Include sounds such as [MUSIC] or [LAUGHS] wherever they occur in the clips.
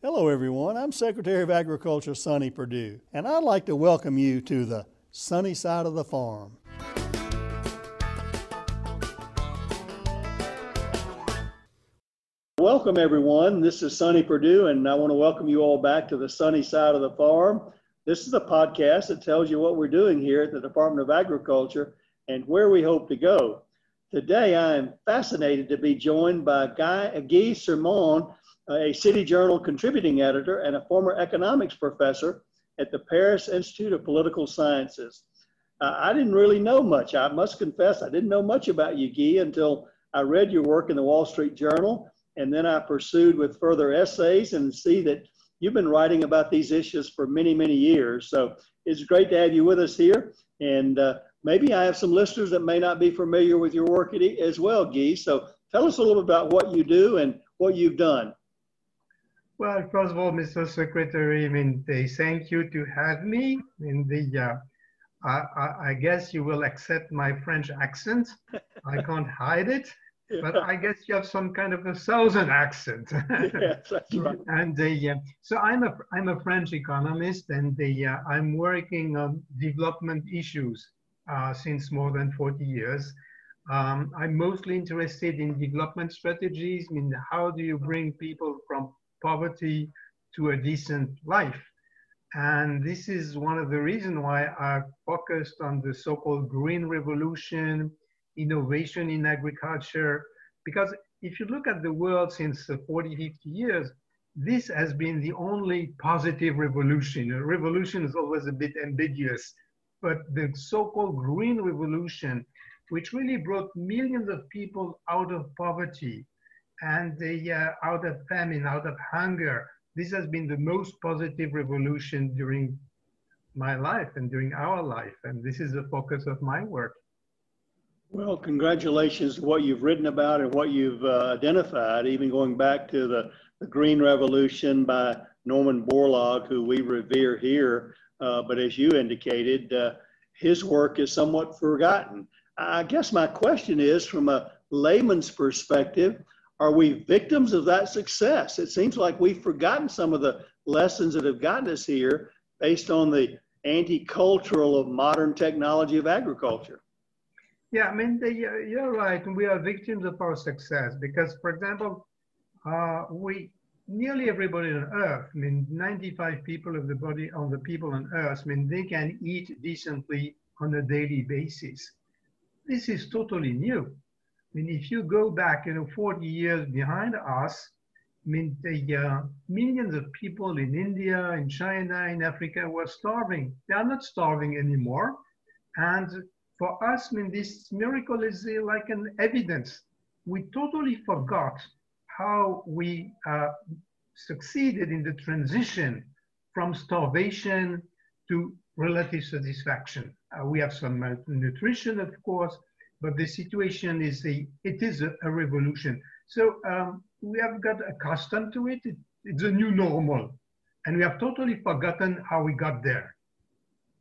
Hello, everyone. I'm Secretary of Agriculture Sonny Perdue, and I'd like to welcome you to the sunny side of the farm. Welcome, everyone. This is Sonny Perdue, and I want to welcome you all back to the sunny side of the farm. This is a podcast that tells you what we're doing here at the Department of Agriculture and where we hope to go. Today, I am fascinated to be joined by Guy, Guy Sorman a City Journal contributing editor and a former economics professor at the Paris Institute of Political Sciences. Uh, I didn't really know much. I must confess, I didn't know much about you, Guy, until I read your work in the Wall Street Journal. And then I pursued with further essays and see that you've been writing about these issues for many, many years. So it's great to have you with us here. And uh, maybe I have some listeners that may not be familiar with your work as well, Guy. So tell us a little bit about what you do and what you've done. Well, first of all, Mr. Secretary, I mean, they thank you to have me. In the, uh, I, I, guess you will accept my French accent. I [LAUGHS] can't hide it, yeah. but I guess you have some kind of a southern accent. [LAUGHS] yes, that's right. [LAUGHS] and the, uh, so I'm a, I'm a French economist, and the, uh, I'm working on development issues uh, since more than 40 years. Um, I'm mostly interested in development strategies. I mean, how do you bring people from poverty to a decent life. And this is one of the reasons why I focused on the so-called green revolution, innovation in agriculture, because if you look at the world since 40, 50 years, this has been the only positive revolution. A revolution is always a bit ambiguous, but the so-called green revolution, which really brought millions of people out of poverty, and the, uh, out of famine, out of hunger. This has been the most positive revolution during my life and during our life. And this is the focus of my work. Well, congratulations to what you've written about and what you've uh, identified, even going back to the, the, Green Revolution by Norman Borlaug, who we revere here. Uh, but as you indicated, uh, his work is somewhat forgotten. I guess my question is from a layman's perspective, are we victims of that success? It seems like we've forgotten some of the lessons that have gotten us here based on the anti-cultural of modern technology of agriculture. Yeah, I mean, the, you're right. We are victims of our success because, for example, uh, we nearly everybody on Earth, I mean, 95 people of the body on the people on Earth, I mean, they can eat decently on a daily basis. This is totally new. I mean, if you go back, you know, 40 years behind us, I mean, the uh, millions of people in India, in China, in Africa were starving. They are not starving anymore. And for us, I mean, this miracle is uh, like an evidence. We totally forgot how we uh, succeeded in the transition from starvation to relative satisfaction. Uh, we have some malnutrition, of course, but the situation is a, it is a, a revolution. So um, we have got accustomed to it. it. It's a new normal. And we have totally forgotten how we got there.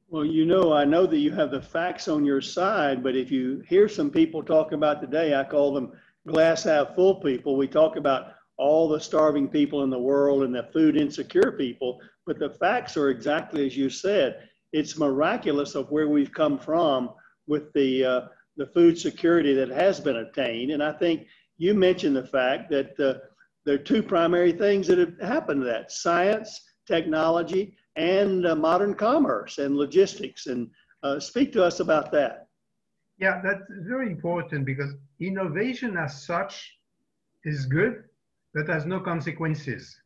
Well, you know, I know that you have the facts on your side, but if you hear some people talk about today, I call them glass half full people. We talk about all the starving people in the world and the food insecure people, but the facts are exactly as you said. It's miraculous of where we've come from with the uh, the food security that has been attained. And I think you mentioned the fact that uh, there are two primary things that have happened to that science, technology, and uh, modern commerce and logistics. And uh, speak to us about that. Yeah, that's very important because innovation as such is good, but has no consequences.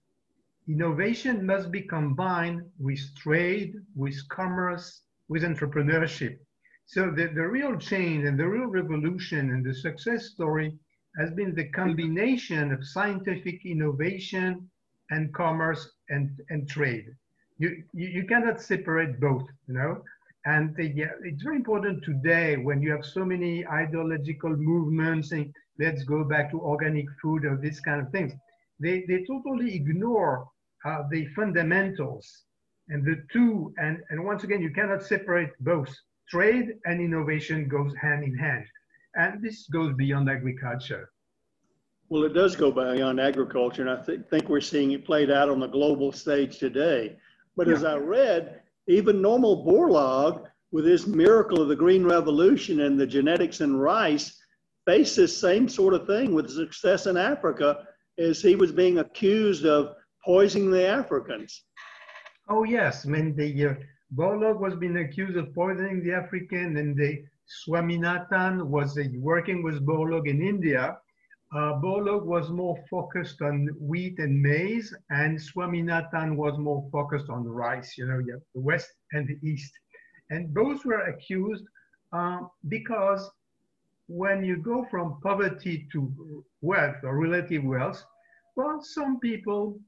Innovation must be combined with trade, with commerce, with entrepreneurship. So the, the real change and the real revolution and the success story has been the combination of scientific innovation and commerce and, and trade. You, you, you cannot separate both, you know? And the, yeah, it's very important today when you have so many ideological movements saying, let's go back to organic food or this kind of things. They, they totally ignore uh, the fundamentals and the two, and, and once again, you cannot separate both trade and innovation goes hand in hand. And this goes beyond agriculture. Well, it does go beyond agriculture, and I th- think we're seeing it played out on the global stage today. But yeah. as I read, even Norman Borlaug, with his miracle of the Green Revolution and the genetics in rice, faced this same sort of thing with success in Africa as he was being accused of poisoning the Africans. Oh, yes. I mean, the uh, Borlaug was being accused of poisoning the African, and the Swaminathan was uh, working with Borlaug in India. Uh, Borlaug was more focused on wheat and maize, and Swaminathan was more focused on rice. You know, the West and the East. And both were accused uh, because when you go from poverty to wealth or relative wealth, well, some people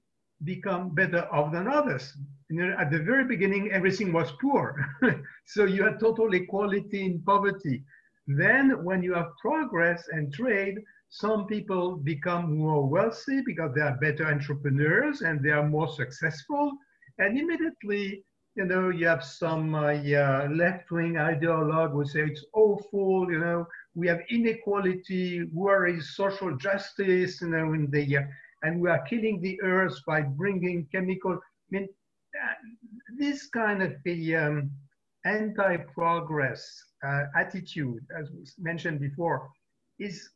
become better off than others. You know, at the very beginning, everything was poor. [LAUGHS] so you had total equality in poverty. Then when you have progress and trade, some people become more wealthy because they are better entrepreneurs and they are more successful. And immediately you know, you have some uh, yeah, left-wing ideologue who say it's awful, you know, we have inequality, is social justice, you know, in the, uh, and we are killing the earth by bringing chemical, I mean, uh, this kind of the um, anti-progress uh, attitude, as was mentioned before, is,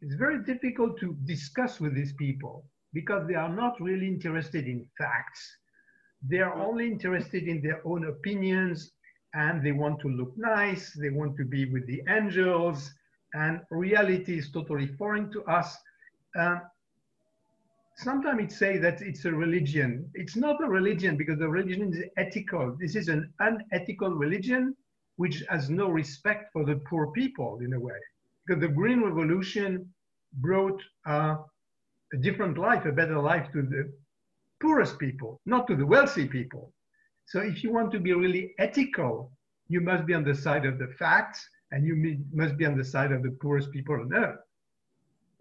is very difficult to discuss with these people because they are not really interested in facts they are only interested in their own opinions and they want to look nice, they want to be with the angels, and reality is totally foreign to us. Uh, sometimes it say that it's a religion. It's not a religion because the religion is ethical. This is an unethical religion which has no respect for the poor people in a way. Because the Green Revolution brought uh, a different life, a better life to the poorest people, not to the wealthy people. So if you want to be really ethical, you must be on the side of the facts and you must be on the side of the poorest people on earth.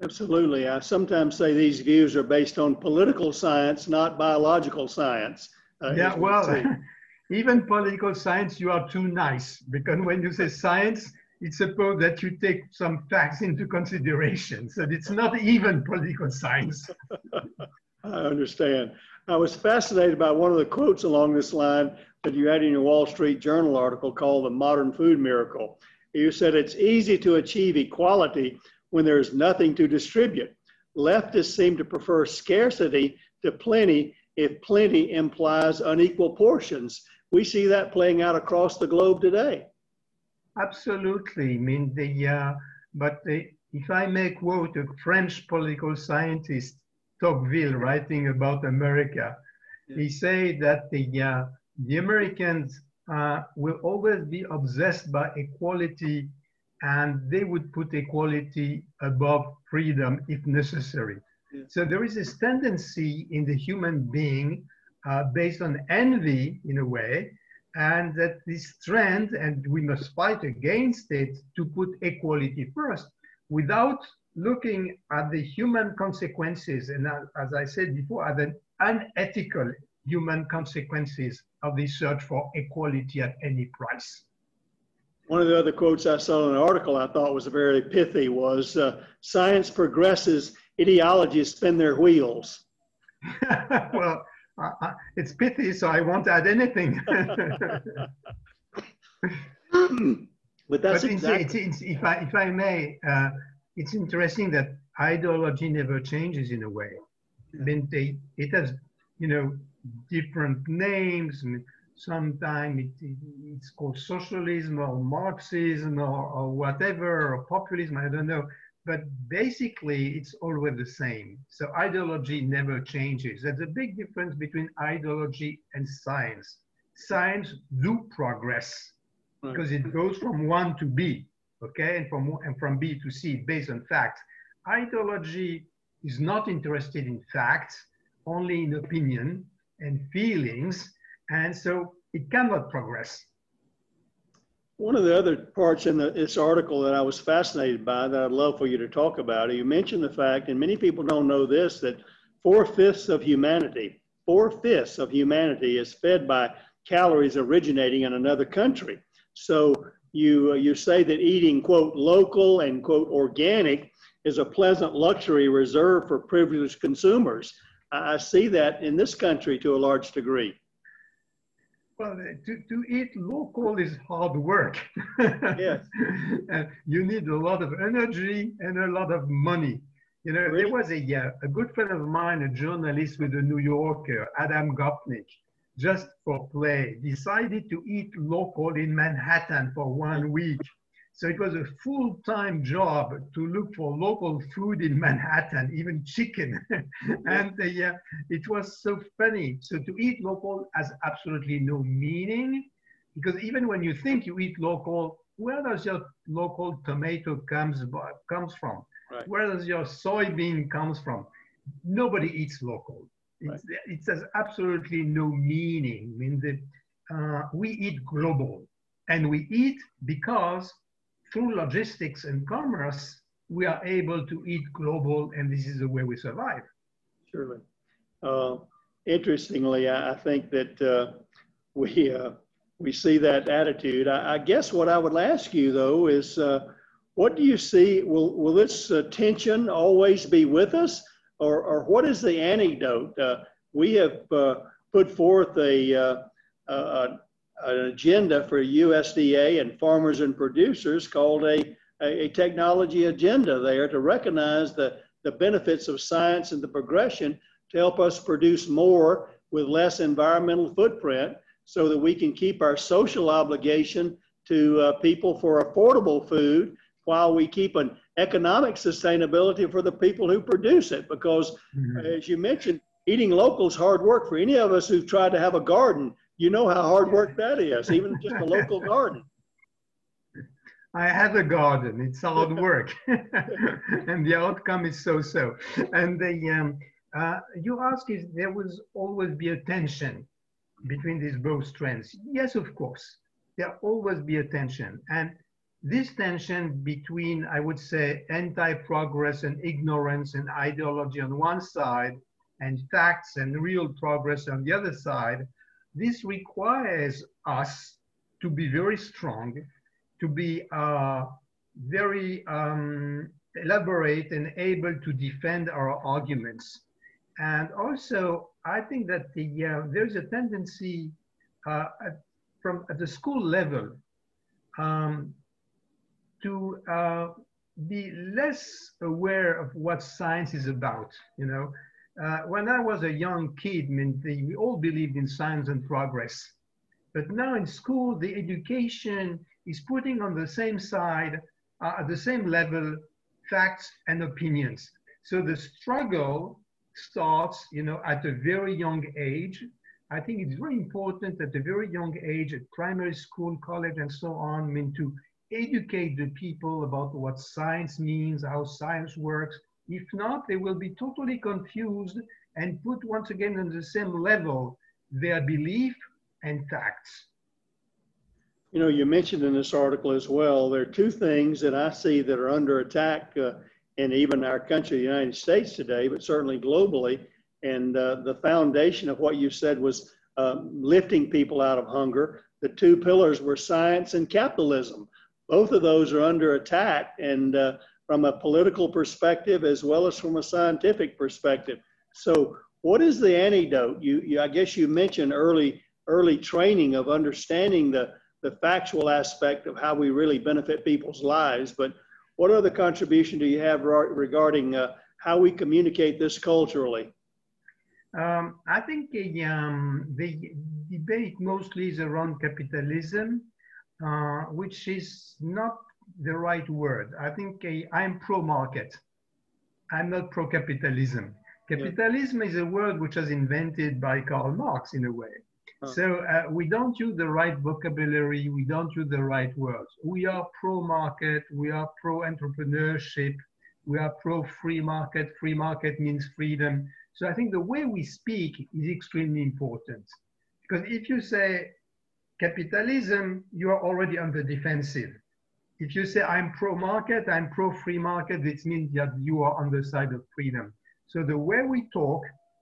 Absolutely. I sometimes say these views are based on political science, not biological science. Uh, yeah, well, [LAUGHS] even political science, you are too nice because when you say science, it's supposed that you take some facts into consideration. So it's not even political science. [LAUGHS] I understand. I was fascinated by one of the quotes along this line that you had in your Wall Street Journal article called The Modern Food Miracle. You said it's easy to achieve equality when there is nothing to distribute. Leftists seem to prefer scarcity to plenty if plenty implies unequal portions. We see that playing out across the globe today. Absolutely. I mean, the, uh, but the, if I may quote a French political scientist, Tocqueville writing about America. He said that the, uh, the Americans uh, will always be obsessed by equality and they would put equality above freedom if necessary. Yeah. So there is this tendency in the human being uh, based on envy in a way, and that this trend, and we must fight against it to put equality first without looking at the human consequences, and as I said before, at the unethical human consequences of the search for equality at any price. One of the other quotes I saw in an article I thought was very pithy was uh, science progresses, ideologies spin their wheels. [LAUGHS] well, uh, it's pithy, so I won't add anything. [LAUGHS] but that's but exactly. It's, it's, if, I, if I may, uh, it's interesting that ideology never changes in a way. I mean, they, it has, you know, different names. Sometimes it, it, it's called socialism or Marxism or, or whatever, or populism, I don't know. But basically, it's always the same. So ideology never changes. There's a big difference between ideology and science. Science do progress because it goes from one to B okay, and from, and from B to C based on facts. Ideology is not interested in facts, only in opinion and feelings, and so it cannot progress. One of the other parts in the, this article that I was fascinated by that I'd love for you to talk about, you mentioned the fact, and many people don't know this, that four fifths of humanity, four fifths of humanity is fed by calories originating in another country. So you, uh, you say that eating, quote, local and, quote, organic is a pleasant luxury reserved for privileged consumers. I see that in this country to a large degree. Well, to, to eat local is hard work. yes. [LAUGHS] and you need a lot of energy and a lot of money. You know, really? there was a, uh, a good friend of mine, a journalist with the New Yorker, Adam Gopnik, just for play, decided to eat local in Manhattan for one week. So it was a full-time job to look for local food in Manhattan, even chicken. [LAUGHS] and uh, it was so funny. So to eat local has absolutely no meaning because even when you think you eat local, where does your local tomato comes, comes from? Right. Where does your soybean comes from? Nobody eats local. Right. It has absolutely no meaning. I mean, the, uh, we eat global and we eat because through logistics and commerce, we are able to eat global, and this is the way we survive. Surely. Uh, interestingly, I, I, think that uh, we uh, we see that attitude. I, I, guess what I would ask you though is, uh, what do you see? Will will this uh, tension always be with us, or or what is the antidote? Uh, we have put forth a, a an agenda for USDA and farmers and producers called a, a, a, technology agenda there to recognize the, the benefits of science and the progression to help us produce more with less environmental footprint so that we can keep our social obligation to uh, people for affordable food while we keep an economic sustainability for the people who produce it. Because, mm-hmm. as you mentioned, eating local is hard work for any of us who've tried to have a garden you know how hard work that is, even just a local [LAUGHS] garden. I have a garden. It's hard [LAUGHS] work, [LAUGHS] and the outcome is so-so. And the um, uh, you ask if there will always be a tension between these both trends. Yes, of course, there always be a tension, and this tension between I would say anti-progress and ignorance and ideology on one side, and facts and real progress on the other side this requires us to be very strong, to be uh, very um, elaborate and able to defend our arguments. And also, I think that the, uh, there's a tendency uh, at, from at the school level um, to uh, be less aware of what science is about. You know, uh, when I was a young kid, I mean, the, we all believed in science and progress. But now in school, the education is putting on the same side, uh, at the same level, facts and opinions. So the struggle starts, you know, at a very young age. I think it's very important at a very young age, at primary school, college, and so on, I mean, to educate the people about what science means, how science works, if not, they will be totally confused and put once again on the same level their belief and facts. You know, you mentioned in this article as well, there are two things that I see that are under attack uh, in even our country, the United States today, but certainly globally. And uh, the foundation of what you said was uh, lifting people out of hunger. The two pillars were science and capitalism. Both of those are under attack. And uh, from a political perspective as well as from a scientific perspective. So, what is the antidote? You, you I guess you mentioned early early training of understanding the the factual aspect of how we really benefit people's lives. But what other contribution do you have regarding uh, how we communicate this culturally? Um, I think um, the debate mostly is around capitalism, uh, which is not the right word. I think uh, I'm pro-market. I'm not pro-capitalism. Capitalism yeah. is a word which was invented by Karl Marx in a way. Huh. So uh, we don't use the right vocabulary. We don't use the right words. We are pro-market. We are pro-entrepreneurship. We are pro-free market. Free market means freedom. So I think the way we speak is extremely important. Because if you say capitalism, you are already on the defensive if you say I'm pro market, I'm pro free market, it means that you are on the side of freedom. So the way we talk,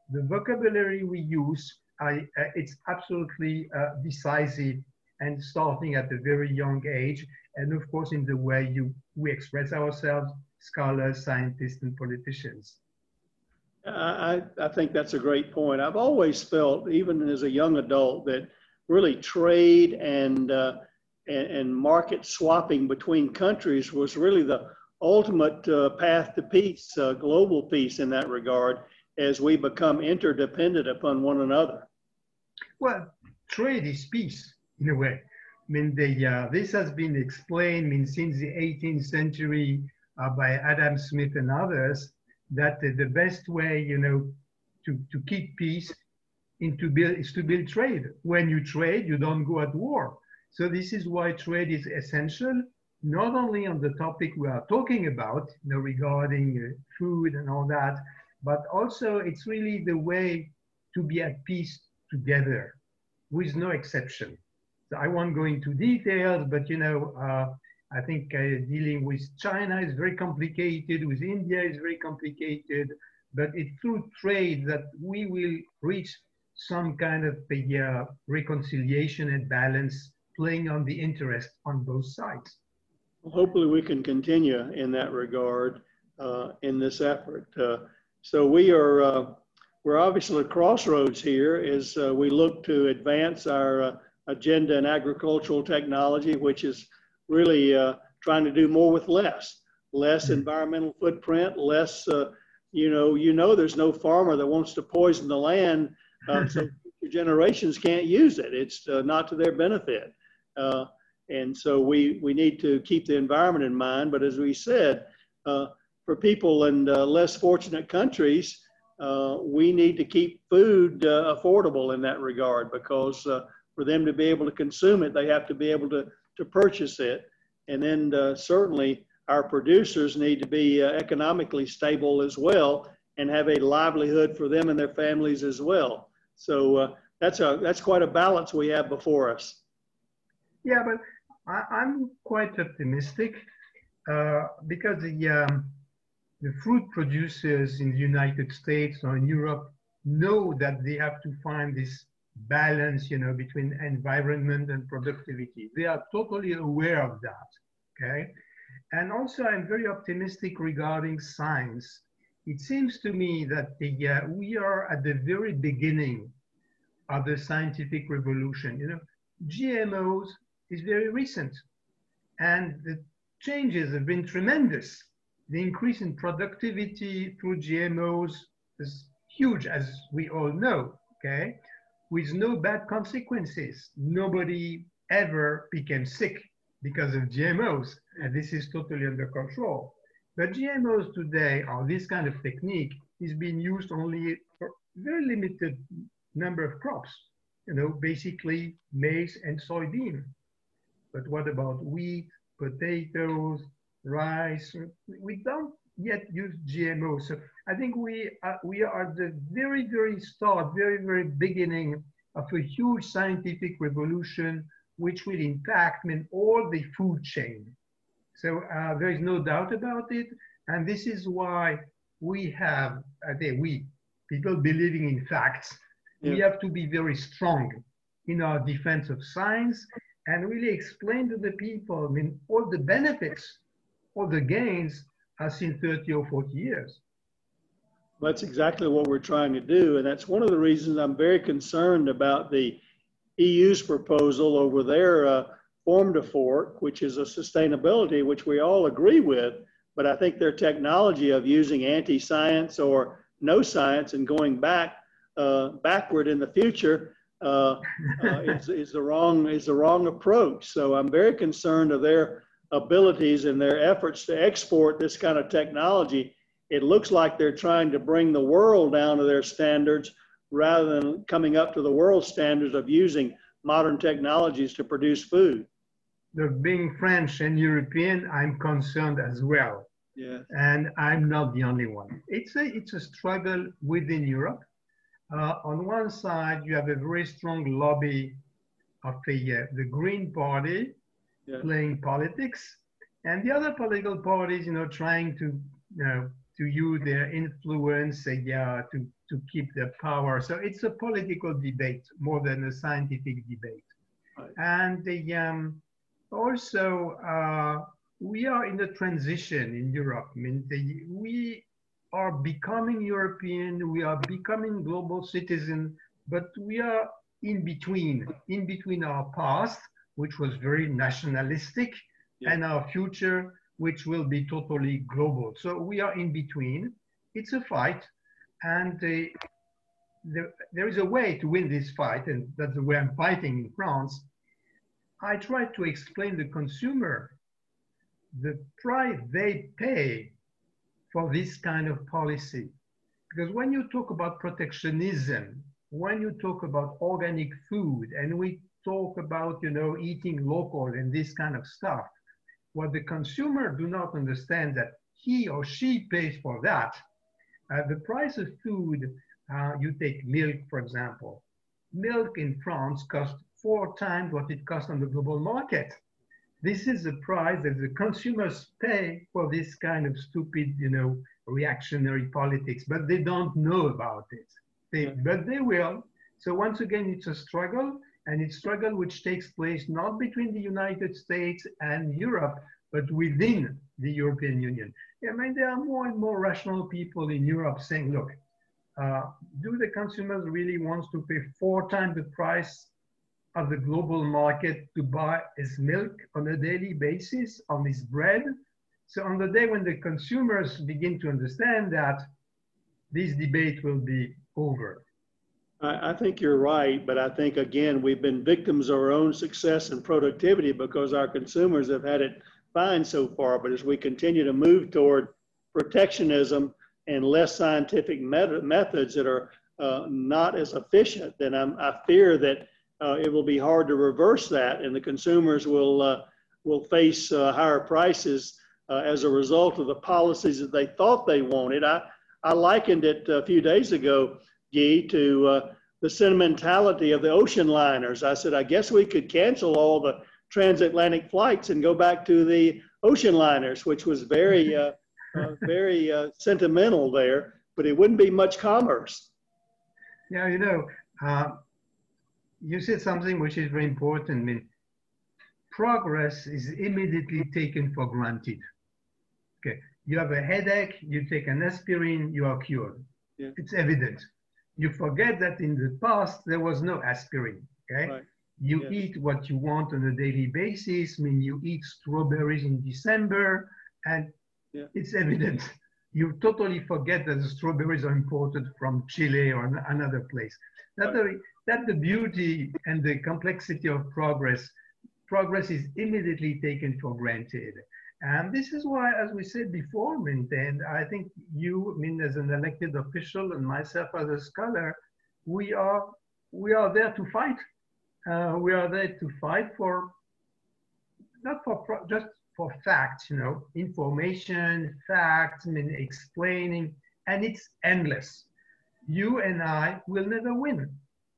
the vocabulary we use, I, uh, it's absolutely uh, decisive and starting at a very young age. And of course, in the way you we express ourselves, scholars, scientists, and politicians. I, I think that's a great point. I've always felt, even as a young adult, that really trade and, uh, and, and, market swapping between countries was really the ultimate uh, path to peace, uh, global peace in that regard, as we become interdependent upon one another. Well, trade is peace in a way. I mean, the, uh, this has been explained I mean, since the 18th century uh, by Adam Smith and others that the best way, you know, to, to keep peace to build, is to build trade. When you trade, you don't go at war. So this is why trade is essential, not only on the topic we are talking about, you know, regarding uh, food and all that, but also it's really the way to be at peace together with no exception. So I won't go into details, but you know, uh, I think uh, dealing with China is very complicated, with India is very complicated, but it's through trade that we will reach some kind of uh, reconciliation and balance playing on the interest on both sides. Well, hopefully we can continue in that regard uh, in this effort. Uh, so we are, uh, we're obviously at crossroads here as uh, we look to advance our agenda in agricultural technology, which is really uh, trying to do more with less, less mm-hmm. environmental footprint, less, uh, you know, you know, there's no farmer that wants to poison the land uh, so [LAUGHS] generations can't use it. It's uh, not to their benefit. Uh, and so we, we need to keep the environment in mind. But as we said, uh, for people in less fortunate countries, we need to keep food affordable in that regard because for them to be able to consume it, they have to be able to to purchase it. And then uh, certainly our producers need to be uh, economically stable as well and have a livelihood for them and their families as well. So uh, that's a that's quite a balance we have before us. Yeah, but I, am quite optimistic uh, because the um, the fruit producers in the United States or in Europe know that they have to find this balance, you know, between environment and productivity. They are totally aware of that, okay? And also I'm very optimistic regarding science. It seems to me that the, uh, we are at the very beginning of the scientific revolution. You know, GMOs is very recent and the changes have been tremendous. The increase in productivity through GMOs is huge, as we all know, okay? with no bad consequences. Nobody ever became sick because of GMOs, and this is totally under control. But GMOs today, or this kind of technique, is being used only for very limited number of crops, you know, basically maize and soybean. But what about wheat, potatoes, rice? We don't yet use GMOs. So I think we are, we are at the very, very start, very, very beginning of a huge scientific revolution, which will impact I mean, all the food chain. So uh, there is no doubt about it. And this is why we have, I think we, people believing in facts, yeah. we have to be very strong in our defense of science and really explain to the people, I mean, all the benefits, all the gains has seen 30 or 40 years. That's exactly what we're trying to do. And that's one of the reasons I'm very concerned about the EU's proposal over their uh, Farm to Fork, which is a sustainability, which we all agree with. But I think their technology of using anti science or no science and going back uh, backward in the future Uh, uh, is, is, the wrong, is the wrong approach. So I'm very concerned of their abilities and their efforts to export this kind of technology, it looks like they're trying to bring the world down to their standards rather than coming up to the world standards of using modern technologies to produce food. The being French and European, I'm concerned as well. Yeah. And I'm not the only one. It's a, it's a struggle within Europe. Uh, on one side, you have a very strong lobby of the, uh, the Green Party, yeah. playing politics, and the other political parties, you know, trying to, you know, to use their influence, uh, yeah, to to keep their power. So it's a political debate more than a scientific debate. Right. And the, um, also, uh, we are in a transition in Europe. I mean, the, we are becoming European, we are becoming global citizen, but we are in between, in between our past, which was very nationalistic, yeah. and our future, which will be totally global. So we are in between. It's a fight, and uh, there, there is a way to win this fight, and that's the way I'm fighting in France. I try to explain the consumer the price they pay for this kind of policy. Because when you talk about protectionism, when you talk about organic food, and we talk about, you know, eating local and this kind of stuff, what the consumer do not understand that he or she pays for that. Uh, the price of food, uh, you take milk, for example. Milk in France costs four times what it costs on the global market. This is the price that the consumers pay for this kind of stupid, you know, reactionary politics, but they don't know about it. They, but they will. So once again, it's a struggle, and it's a struggle which takes place not between the United States and Europe, but within the European Union. I mean, there are more and more rational people in Europe saying, look, uh, do the consumers really want to pay four times the price of the global market to buy his milk on a daily basis, on his bread? So on the day when the consumers begin to understand that, this debate will be over. I, I think you're right, but I think again, we've been victims of our own success and productivity because our consumers have had it fine so far. But as we continue to move toward protectionism and less scientific met- methods that are uh, not as efficient, then I'm, i fear that uh, it will be hard to reverse that, and the consumers will uh, will face uh, higher prices uh, as a result of the policies that they thought they wanted. I I likened it a few days ago, Guy, to uh, the sentimentality of the ocean liners. I said, I guess we could cancel all the transatlantic flights and go back to the ocean liners, which was very, uh, very sentimental there, but it wouldn't be much commerce. Yeah, you know, you said something which is very important. I mean, progress is immediately taken for granted. Okay, you have a headache, you take an aspirin, you are cured. Yeah. It's evident. You forget that in the past there was no aspirin. Okay, right. you yes. eat what you want on a daily basis. I mean, you eat strawberries in December, and yeah. it's evident. You totally forget that the strawberries are imported from Chile or another place. That the, that the beauty and the complexity of progress, progress is immediately taken for granted. And this is why, as we said before, and I think you, Min, as an elected official, and myself as a scholar, we are we are there to fight. Uh, we are there to fight for not for just for facts, you know, information, facts, I mean, explaining, and it's endless. You and I will never win.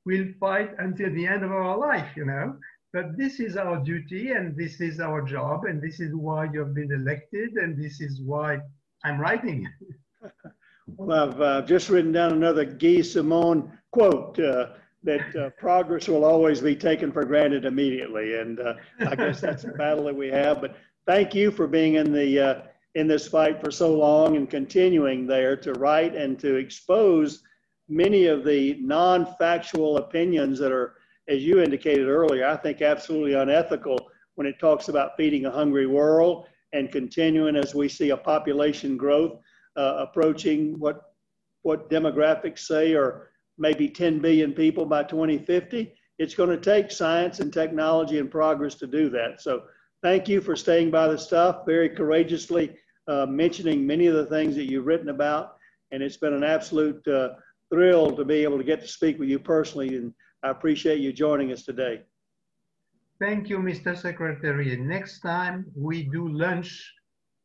We'll fight until the end of our life, you know. But this is our duty and this is our job and this is why you've been elected and this is why I'm writing. [LAUGHS] well, I've uh, just written down another Guy Sorman quote uh, that uh, [LAUGHS] progress will always be taken for granted immediately. And uh, I guess that's a battle that we have. But thank you for being in the uh, in this fight for so long and continuing there to write and to expose many of the non-factual opinions that are as you indicated earlier, I think absolutely unethical when it talks about feeding a hungry world and continuing as we see a population growth uh, approaching what what demographics say are maybe 10 billion people by 2050. It's going to take science and technology and progress to do that. So thank you for staying by the stuff, very courageously uh, mentioning many of the things that you've written about. And it's been an absolute uh, thrill to be able to get to speak with you personally and I appreciate you joining us today. Thank you, Mr. Secretary. Next time we do lunch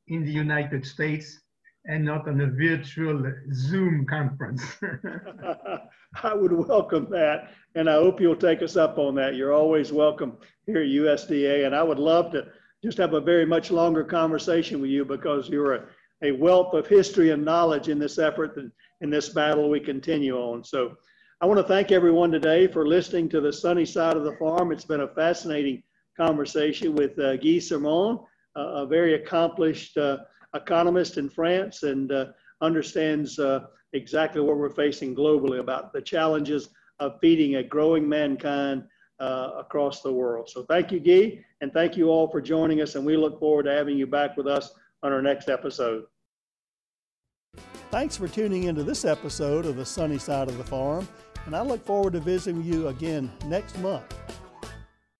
in the United States and not on a virtual Zoom conference. [LAUGHS] [LAUGHS] I would welcome that. And I hope you'll take us up on that. You're always welcome here at USDA. And I would love to just have a very much longer conversation with you because you're a, a wealth of history and knowledge in this effort and in this battle we continue on. So I want to thank everyone today for listening to the sunny side of the farm. It's been a fascinating conversation with uh, Guy Sorman, a very accomplished uh, economist in France and uh, understands uh, exactly what we're facing globally about the challenges of feeding a growing mankind uh, across the world. So thank you, Guy, and thank you all for joining us, and we look forward to having you back with us on our next episode. Thanks for tuning into this episode of The Sunny Side of the Farm, and I look forward to visiting you again next month.